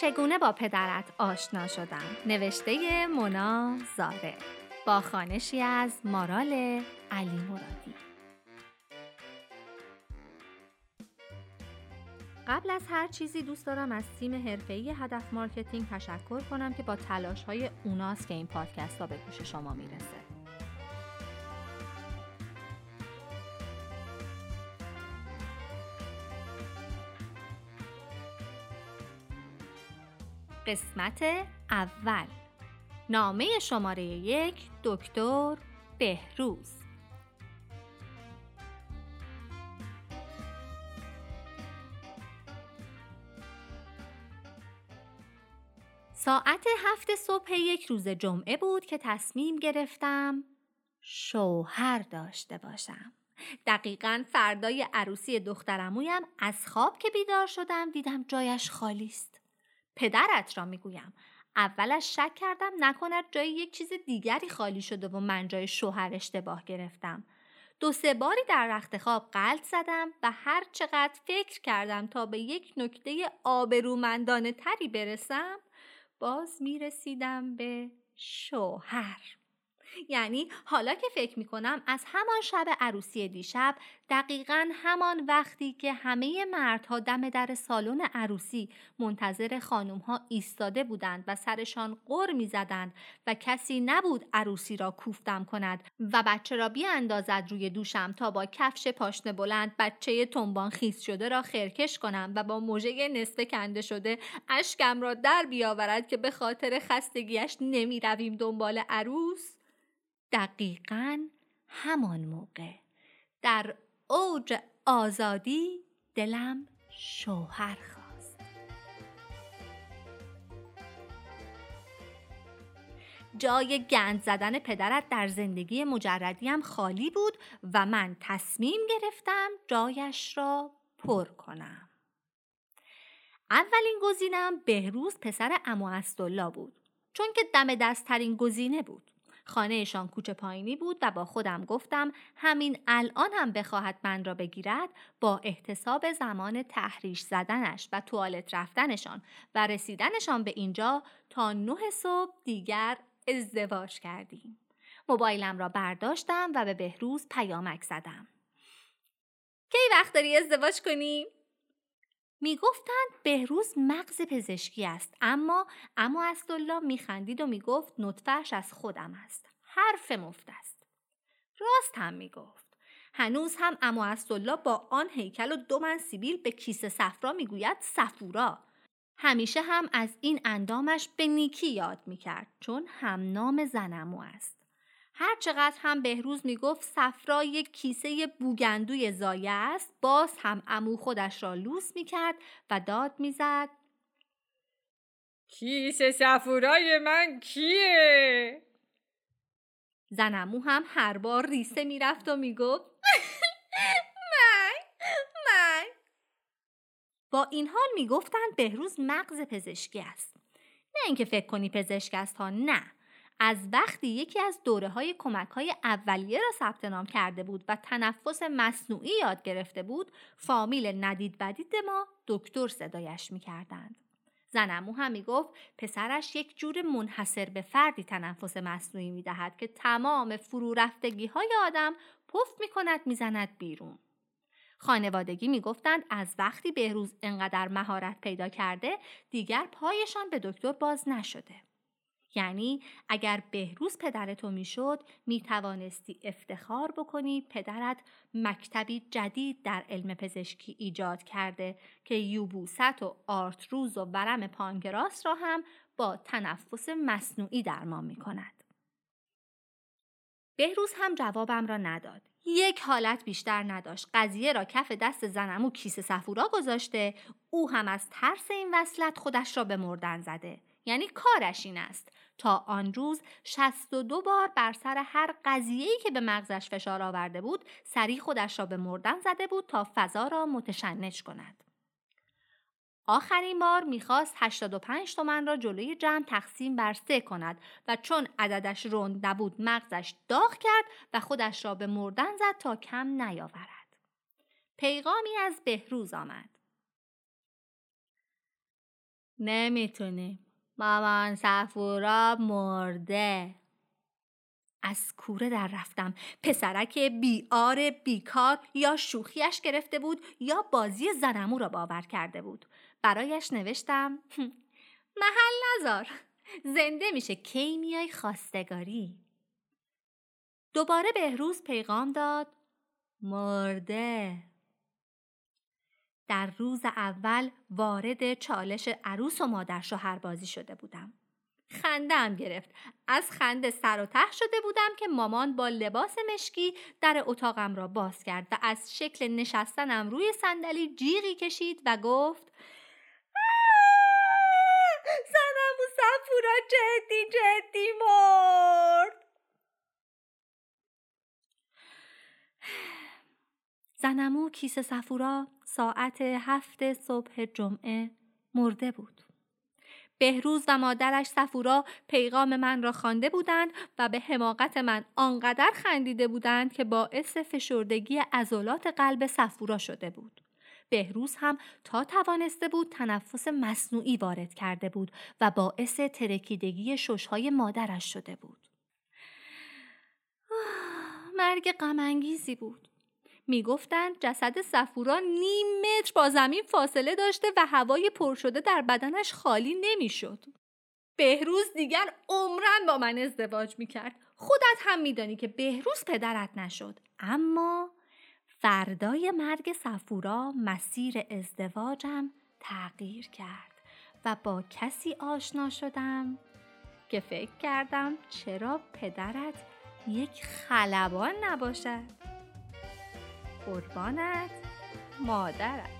چگونه با پدرت آشنا شدم؟ نوشته مونا زاره با خوانشی از مارال علی مرادی. قبل از هر چیزی دوست دارم از تیم حرفه‌ای هدف مارکتینگ تشکر کنم که با تلاش های اوناست که این پادکست ها به گوش شما می‌رسه. قسمت اول. نامه شماره یک دکتر بهروز. ساعت هفت صبح یک روز جمعه بود که تصمیم گرفتم شوهر داشته باشم. دقیقا فردای عروسی دخترمویم از خواب که بیدار شدم دیدم جایش خالی است. پدرت را می‌گویم. اولش شک کردم نکند جای یک چیز دیگری خالی شده و من جای شوهر اشتباه گرفتم. دو سه باری در رخت خواب قلط زدم و هر چقدر فکر کردم تا به یک نکته آبرومندانه تری برسم باز می رسیدم به شوهر. یعنی حالا که فکر می کنم از همان شب عروسی دیشب دقیقا همان وقتی که همه مردها دم در سالن عروسی منتظر خانم ها ایستاده بودند و سرشان قر می زدند و کسی نبود عروسی را کوفتم کند و بچه را بیاندازد روی دوشم تا با کفش پاشنه بلند بچه تنبان خیز شده را خرکش کنم و با موژه نصف کنده شده اشکم را در بیاورد که به خاطر خستگیش نمی رویم دنبال عروس؟ دقیقا همان موقع. در اوج آزادی دلم شوهر خواست. جای گند زدن پدرت در زندگی مجردیم خالی بود و من تصمیم گرفتم جایش را پر کنم. اولین گزینم بهروز پسر امو بود چون که دم دستترین گزینه بود. خانهشان کوچه پایینی بود و با خودم گفتم همین الان هم بخواهد من را بگیرد با احتساب زمان تحریش زدنش و توالت رفتنشان و رسیدنشان به اینجا تا نه صبح دیگر ازدواج کردیم. موبایلم را برداشتم و به بهروز پیامک زدم. کی وقت داری ازدواج کنیم؟ می‌گفتند بهروز مغز پزشکی است اما اما اسدالله میخندید و می‌گفت نطفهش از خودم است. حرف مفت است. راست هم می‌گفت. هنوز هم اما اسدالله با آن هیکل و دو من سیبیل به کیسه صفرا می‌گوید صفورا. همیشه هم از این اندامش به نیکی یاد می‌کرد چون هم نام زنمو است. هر چقدر هم بهروز می‌گفت صفرا یک کیسه بوگندوی زایه است باز هم امو خودش را لوس می‌کرد و داد می‌زد. کیسه صفورای من کیه؟ زنمو هم هر بار ریسه می‌رفت و می‌گفت من من. با این حال می‌گفتند بهروز مغز پزشکی است. نه اینکه فکر کنی پزشک است ها نه. از وقتی یکی از دوره های کمک های اولیه را ثبت نام کرده بود و تنفس مصنوعی یاد گرفته بود فامیل ندید بدید ما دکتر صدایش می‌کردند. زنمو هم می‌گفت پسرش یک جور منحصر به فردی تنفس مصنوعی می‌دهد که تمام فرو رفتگی های آدم پف می کند می‌زند بیرون. خانوادگی می‌گفتند از وقتی بهروز انقدر مهارت پیدا کرده دیگر پایشان به دکتر باز نشده. یعنی اگر بهروز پدر تو می‌شد می توانستی افتخار بکنی پدرت مکتبی جدید در علم پزشکی ایجاد کرده که یوبوست و آرتروز و ورم پانکراس را هم با تنفس مصنوعی درمان می کند. بهروز هم جوابم را نداد. یک حالت بیشتر نداشت. قضیه را کف دست زنم و کیسه سفورا گذاشته. او هم از ترس این وصلت خودش را به مردن زده. یعنی کارش این است تا آن روز 62 بار بر سر هر قضیه‌ای که به مغزش فشار آورده بود سری خودش را به مردن زده بود تا فضا را متشنج کند. آخرین بار می‌خواست 85 تومن را جلوی جمع تقسیم بر سه کند و چون عددش رند نبود مغزش داغ کرد و خودش را به مردن زد تا کم نیاورد. پیغامی از بهروز آمد. نمی‌تونیم مامان سفورا مرده. از کوره در رفتم. پسرک بیار بیکار یا شوخیش گرفته بود یا بازی زنمو را باور کرده بود. برایش نوشتم محل نزار زنده میشه کی میای خواستگاری؟ دوباره بهروز پیغام داد مرده. در روز اول وارد چالش عروس و مادر شوهر بازی شده بودم. خندم گرفت. از خنده سر و ته شده بودم که مامان با لباس مشکی در اتاقم را باز کرد و از شکل نشستنم روی صندلی جیغی کشید و گفت زنم و جدی جدی مرد زنمو کیسه سفورا ساعت هفت صبح جمعه مرده بود. بهروز و مادرش سفورا پیغام من را خوانده بودند و به حماقت من آنقدر خندیده بودند که باعث فشردگی عضلات قلب سفورا شده بود. بهروز هم تا توانسته بود تنفس مصنوعی وارد کرده بود و باعث ترکیدگی ششهای مادرش شده بود. مرگ غمانگیزی بود. می‌گفتند جسد سفورا نیم متر با زمین فاصله داشته و هوای پر شده در بدنش خالی نمی‌شد. بهروز دیگر عمرن با من ازدواج می‌کرد. خودت هم میدانی که بهروز پدرت نشد. اما فردای مرگ سفورا مسیر ازدواجم تغییر کرد و با کسی آشنا شدم که فکر کردم چرا پدرت یک خلبان نباشد قربانت مادرت.